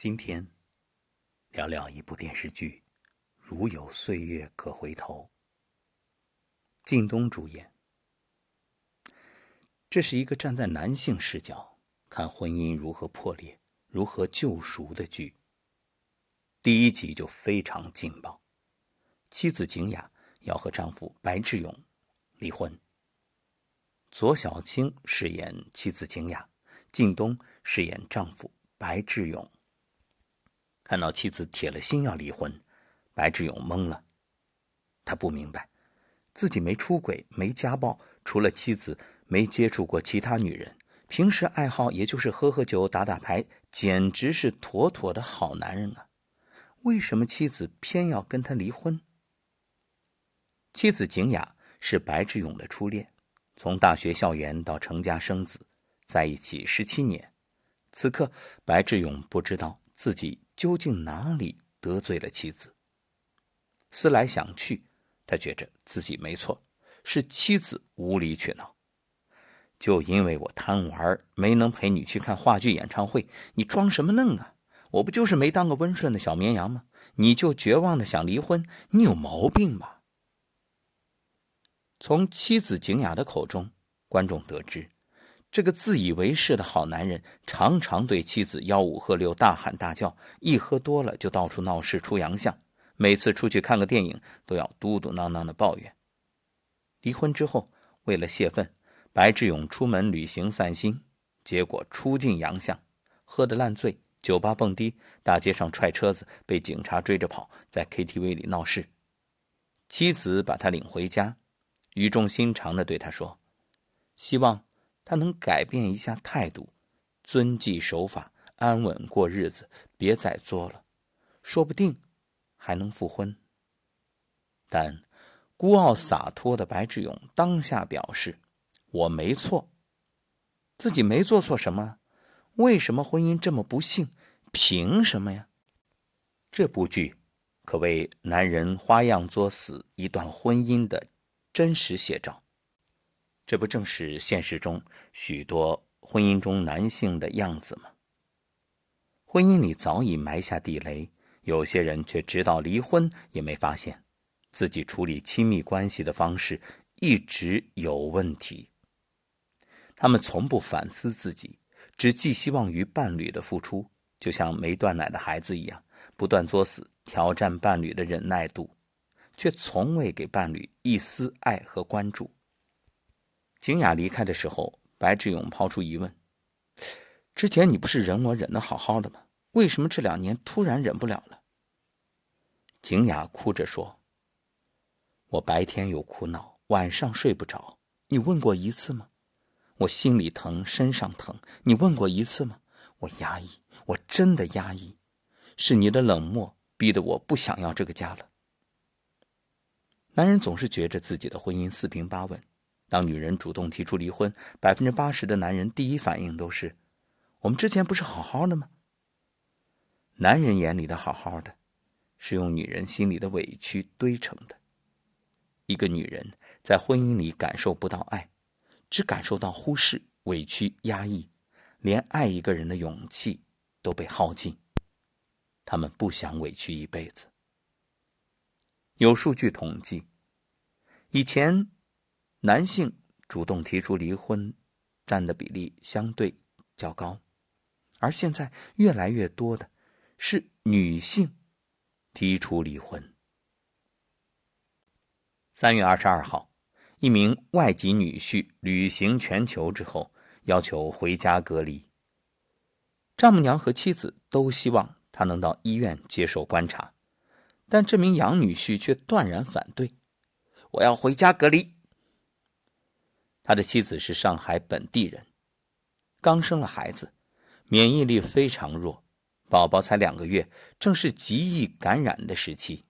今天聊聊一部电视剧《如有岁月可回头》，靳东主演。这是一个站在男性视角看婚姻如何破裂、如何救赎的剧。第一集就非常劲爆，妻子景雅要和丈夫白志勇离婚。左小青饰演妻子景雅，靳东饰演丈夫白志勇。看到妻子铁了心要离婚，白志勇懵了。他不明白，自己没出轨，没家暴，除了妻子，没接触过其他女人。平时爱好也就是喝喝酒、打打牌，简直是妥妥的好男人啊！为什么妻子偏要跟他离婚？妻子景雅是白志勇的初恋，从大学校园到成家生子，在一起十七年。此刻，白志勇不知道自己。究竟哪里得罪了妻子？思来想去，他觉着自己没错，是妻子无理取闹。就因为我贪玩，没能陪你去看话剧演唱会，你装什么嫩啊？我不就是没当个温顺的小绵羊吗？你就绝望的想离婚？你有毛病吧？从妻子景雅的口中，观众得知。这个自以为是的好男人，常常对妻子吆五喝六、大喊大叫，一喝多了就到处闹事、出洋相。每次出去看个电影，都要嘟嘟囔囔的抱怨。离婚之后，为了泄愤，白志勇出门旅行散心，结果出尽洋相，喝得烂醉，酒吧蹦迪，大街上踹车子，被警察追着跑，在 KTV 里闹事。妻子把他领回家，语重心长地对他说：“希望。”他能改变一下态度，遵纪守法，安稳过日子，别再作了，说不定还能复婚。但孤傲洒脱的白志勇当下表示：“我没错，自己没做错什么，为什么婚姻这么不幸？凭什么呀？”这部剧可谓男人花样作死一段婚姻的真实写照。这不正是现实中许多婚姻中男性的样子吗？婚姻里早已埋下地雷，有些人却直到离婚也没发现自己处理亲密关系的方式一直有问题。他们从不反思自己，只寄希望于伴侣的付出，就像没断奶的孩子一样，不断作死，挑战伴侣的忍耐度，却从未给伴侣一丝爱和关注。景雅离开的时候，白志勇抛出疑问：“之前你不是忍我忍得好好的吗？为什么这两年突然忍不了了？”景雅哭着说：“我白天有苦恼，晚上睡不着，你问过一次吗？我心里疼，身上疼，你问过一次吗？我压抑，我真的压抑，是你的冷漠逼得我不想要这个家了。”男人总是觉着自己的婚姻四平八稳。当女人主动提出离婚，百分之八十的男人第一反应都是：“我们之前不是好好的吗？”男人眼里的好好的，是用女人心里的委屈堆成的。一个女人在婚姻里感受不到爱，只感受到忽视、委屈、压抑，连爱一个人的勇气都被耗尽。他们不想委屈一辈子。有数据统计，以前。男性主动提出离婚，占的比例相对较高，而现在越来越多的是女性提出离婚。三月二十二号，一名外籍女婿旅行全球之后，要求回家隔离。丈母娘和妻子都希望他能到医院接受观察，但这名杨女婿却断然反对：“我要回家隔离。”他的妻子是上海本地人，刚生了孩子，免疫力非常弱，宝宝才两个月，正是极易感染的时期。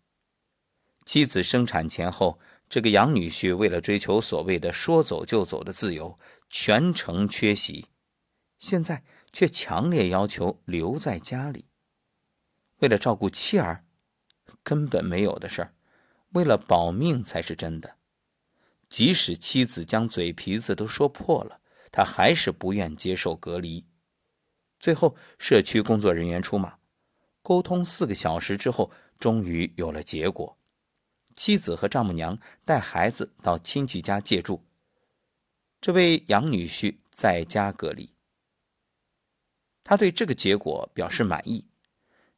妻子生产前后，这个杨女婿为了追求所谓的说走就走的自由，全程缺席，现在却强烈要求留在家里。为了照顾妻儿，根本没有的事儿，为了保命才是真的。即使妻子将嘴皮子都说破了，他还是不愿接受隔离。最后，社区工作人员出马，沟通四个小时之后，终于有了结果。妻子和丈母娘带孩子到亲戚家借住，这位养女婿在家隔离。他对这个结果表示满意。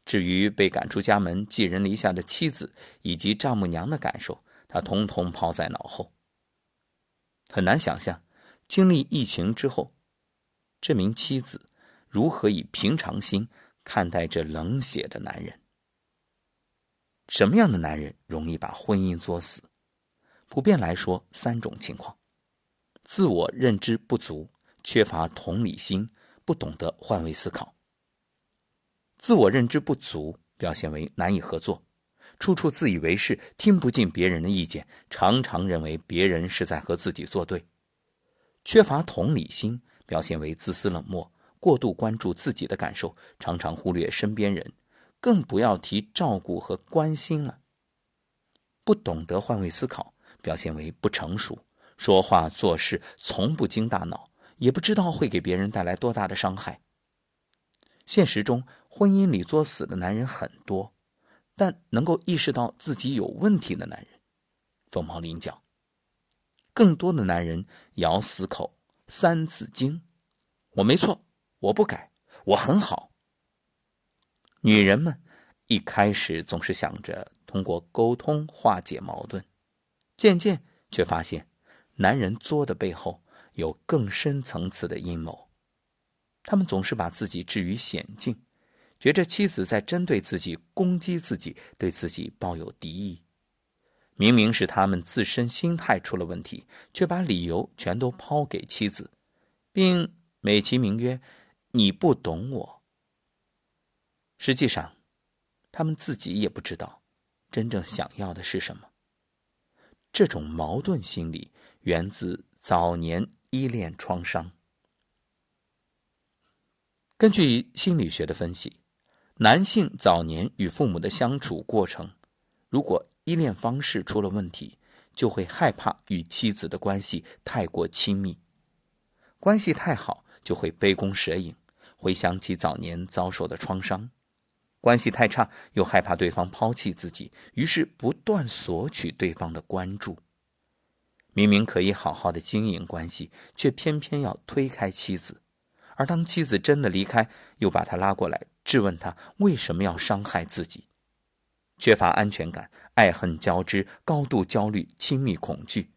至于被赶出家门、寄人篱下的妻子以及丈母娘的感受，他统统抛在脑后。很难想象，经历疫情之后，这名妻子如何以平常心看待这冷血的男人。什么样的男人容易把婚姻作死？普遍来说，三种情况：自我认知不足，缺乏同理心，不懂得换位思考。自我认知不足表现为难以合作，处处自以为是，听不进别人的意见，常常认为别人是在和自己作对。缺乏同理心表现为自私冷漠，过度关注自己的感受，常常忽略身边人，更不要提照顾和关心了。不懂得换位思考表现为不成熟，说话做事从不经大脑，也不知道会给别人带来多大的伤害。现实中，婚姻里作死的男人很多，但能够意识到自己有问题的男人凤毛麟角。更多的男人咬死口《三字经》，我没错，我不改，我很好。女人们一开始总是想着通过沟通化解矛盾，渐渐却发现，男人作的背后有更深层次的阴谋。他们总是把自己置于险境，觉着妻子在针对自己、攻击自己，对自己抱有敌意。明明是他们自身心态出了问题，却把理由全都抛给妻子，并美其名曰“你不懂我”。实际上，他们自己也不知道真正想要的是什么。这种矛盾心理源自早年依恋创伤。根据心理学的分析，男性早年与父母的相处过程，如果依恋方式出了问题，就会害怕与妻子的关系太过亲密；关系太好，就会杯弓蛇影，回想起早年遭受的创伤；关系太差，又害怕对方抛弃自己，于是不断索取对方的关注。明明可以好好的经营关系，却偏偏要推开妻子。而当妻子真的离开，又把他拉过来质问他为什么要伤害自己，缺乏安全感，爱恨交织，高度焦虑，亲密恐惧。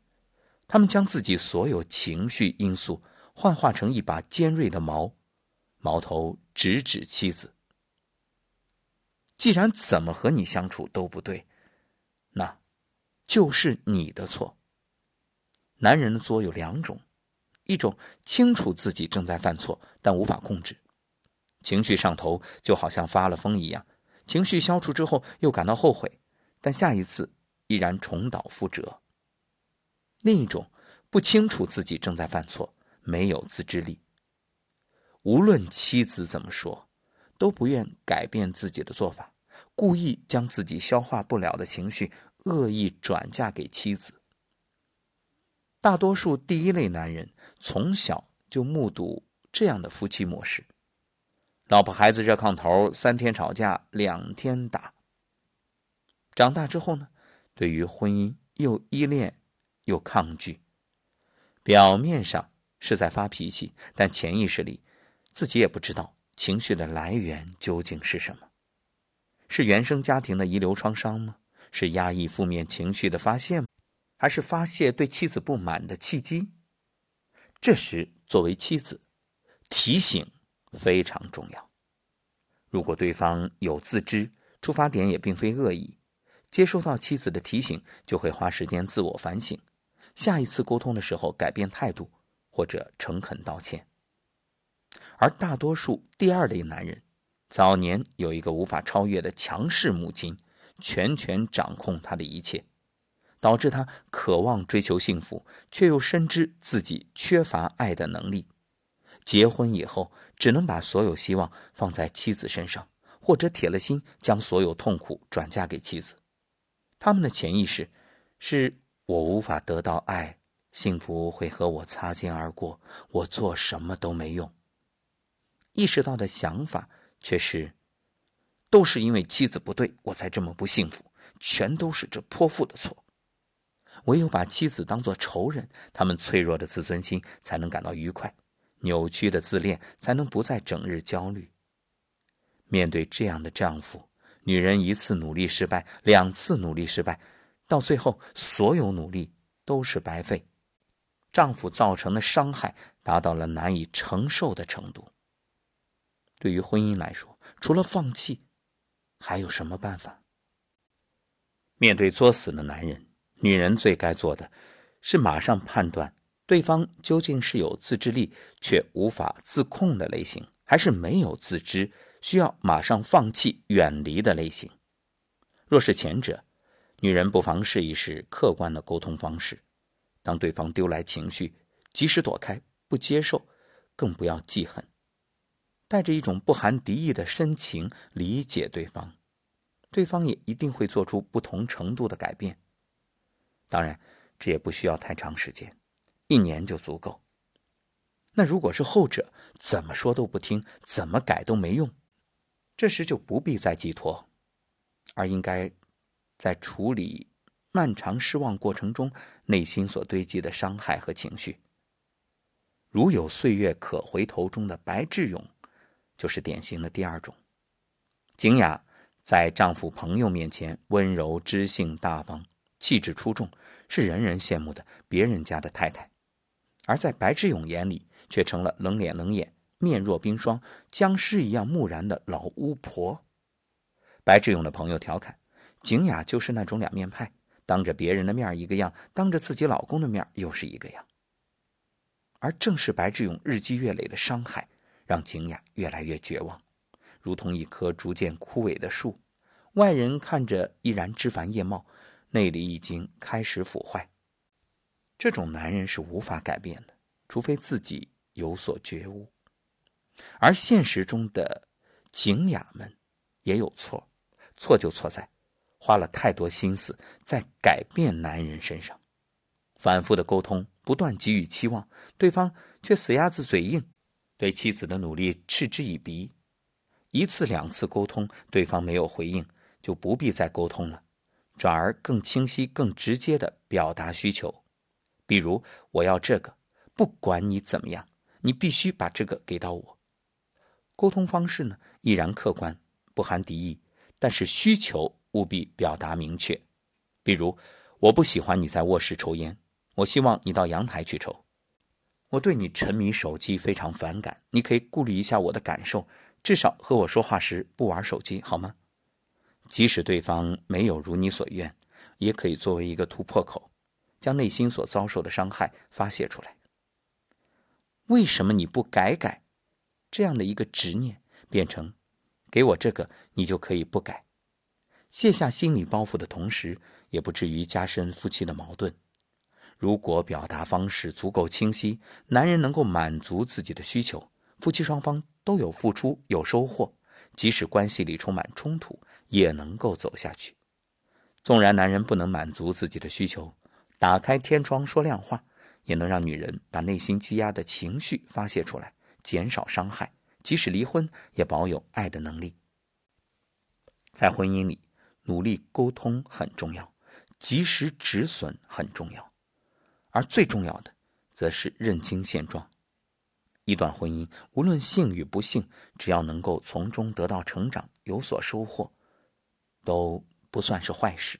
他们将自己所有情绪因素幻化成一把尖锐的矛，矛头直指妻子。既然怎么和你相处都不对，那，就是你的错。男人的作有两种。一种清楚自己正在犯错，但无法控制，情绪上头，就好像发了疯一样。情绪消除之后，又感到后悔，但下一次依然重蹈覆辙。另一种不清楚自己正在犯错，没有自制力，无论妻子怎么说，都不愿改变自己的做法，故意将自己消化不了的情绪恶意转嫁给妻子。大多数第一类男人从小就目睹这样的夫妻模式：老婆孩子热炕头，三天吵架两天打。长大之后呢，对于婚姻又依恋又抗拒，表面上是在发脾气，但潜意识里自己也不知道情绪的来源究竟是什么，是原生家庭的遗留创伤吗？是压抑负面情绪的发泄吗？还是发泄对妻子不满的契机。这时，作为妻子，提醒非常重要。如果对方有自知，出发点也并非恶意，接收到妻子的提醒，就会花时间自我反省，下一次沟通的时候改变态度，或者诚恳道歉。而大多数第二类男人，早年有一个无法超越的强势母亲，全权掌控他的一切。导致他渴望追求幸福，却又深知自己缺乏爱的能力。结婚以后，只能把所有希望放在妻子身上，或者铁了心将所有痛苦转嫁给妻子。他们的潜意识是：我无法得到爱，幸福会和我擦肩而过，我做什么都没用。意识到的想法却是：都是因为妻子不对，我才这么不幸福，全都是这泼妇的错。唯有把妻子当作仇人，他们脆弱的自尊心才能感到愉快，扭曲的自恋才能不再整日焦虑。面对这样的丈夫，女人一次努力失败，两次努力失败，到最后所有努力都是白费，丈夫造成的伤害达到了难以承受的程度。对于婚姻来说，除了放弃，还有什么办法？面对作死的男人，女人最该做的是马上判断对方究竟是有自制力却无法自控的类型，还是没有自知需要马上放弃远离的类型。若是前者，女人不妨试一试客观的沟通方式。当对方丢来情绪，及时躲开，不接受，更不要记恨。带着一种不含敌意的深情理解对方，对方也一定会做出不同程度的改变。当然，这也不需要太长时间，一年就足够。那如果是后者，怎么说都不听，怎么改都没用，这时就不必再寄托，而应该在处理漫长失望过程中内心所堆积的伤害和情绪。如有岁月可回头中的白志勇。就是典型的第二种，景雅在丈夫朋友面前温柔知性大方，气质出众，是人人羡慕的别人家的太太；而在白志勇眼里，却成了冷脸冷眼、面若冰霜、僵尸一样木然的老巫婆。白志勇的朋友调侃，景雅就是那种两面派，当着别人的面一个样，当着自己老公的面又是一个样。而正是白志勇日积月累的伤害。让景雅越来越绝望，如同一棵逐渐枯萎的树，外人看着依然枝繁叶茂，内里已经开始腐坏。这种男人是无法改变的，除非自己有所觉悟。而现实中的景雅们也有错，错就错在花了太多心思在改变男人身上，反复的沟通，不断给予期望，对方却死鸭子嘴硬。对妻子的努力嗤之以鼻，一次两次沟通，对方没有回应，就不必再沟通了，转而更清晰、更直接的表达需求。比如，我要这个，不管你怎么样，你必须把这个给到我。沟通方式呢，依然客观，不含敌意，但是需求务必表达明确。比如，我不喜欢你在卧室抽烟，我希望你到阳台去抽。我对你沉迷手机非常反感，你可以顾虑一下我的感受，至少和我说话时不玩手机，好吗？即使对方没有如你所愿，也可以作为一个突破口，将内心所遭受的伤害发泄出来。为什么你不改改？这样的一个执念变成，给我这个，你就可以不改，卸下心理包袱的同时，也不至于加深夫妻的矛盾。如果表达方式足够清晰，男人能够满足自己的需求，夫妻双方都有付出有收获，即使关系里充满冲突，也能够走下去。纵然男人不能满足自己的需求，打开天窗说亮话，也能让女人把内心积压的情绪发泄出来，减少伤害。即使离婚，也保有爱的能力。在婚姻里，努力沟通很重要，及时止损很重要。而最重要的，则是认清现状。一段婚姻，无论幸与不幸，只要能够从中得到成长、有所收获，都不算是坏事。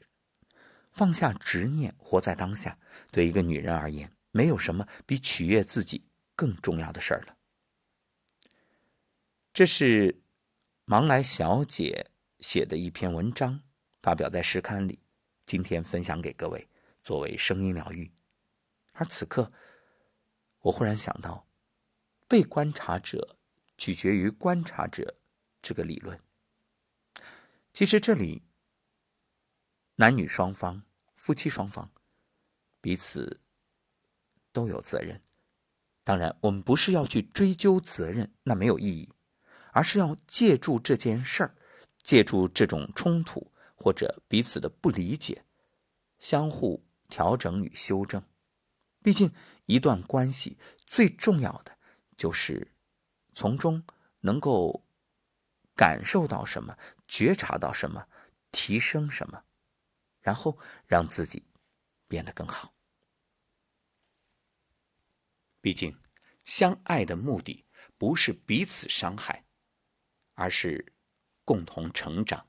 放下执念，活在当下，对一个女人而言，没有什么比取悦自己更重要的事儿了。这是芒来小姐写的一篇文章，发表在诗刊里，今天分享给各位，作为声音疗愈。而此刻，我忽然想到，被观察者取决于观察者这个理论。其实这里，男女双方、夫妻双方彼此都有责任。当然，我们不是要去追究责任，那没有意义，而是要借助这件事儿，借助这种冲突或者彼此的不理解，相互调整与修正。毕竟，一段关系最重要的就是从中能够感受到什么，觉察到什么，提升什么，然后让自己变得更好。毕竟，相爱的目的不是彼此伤害，而是共同成长。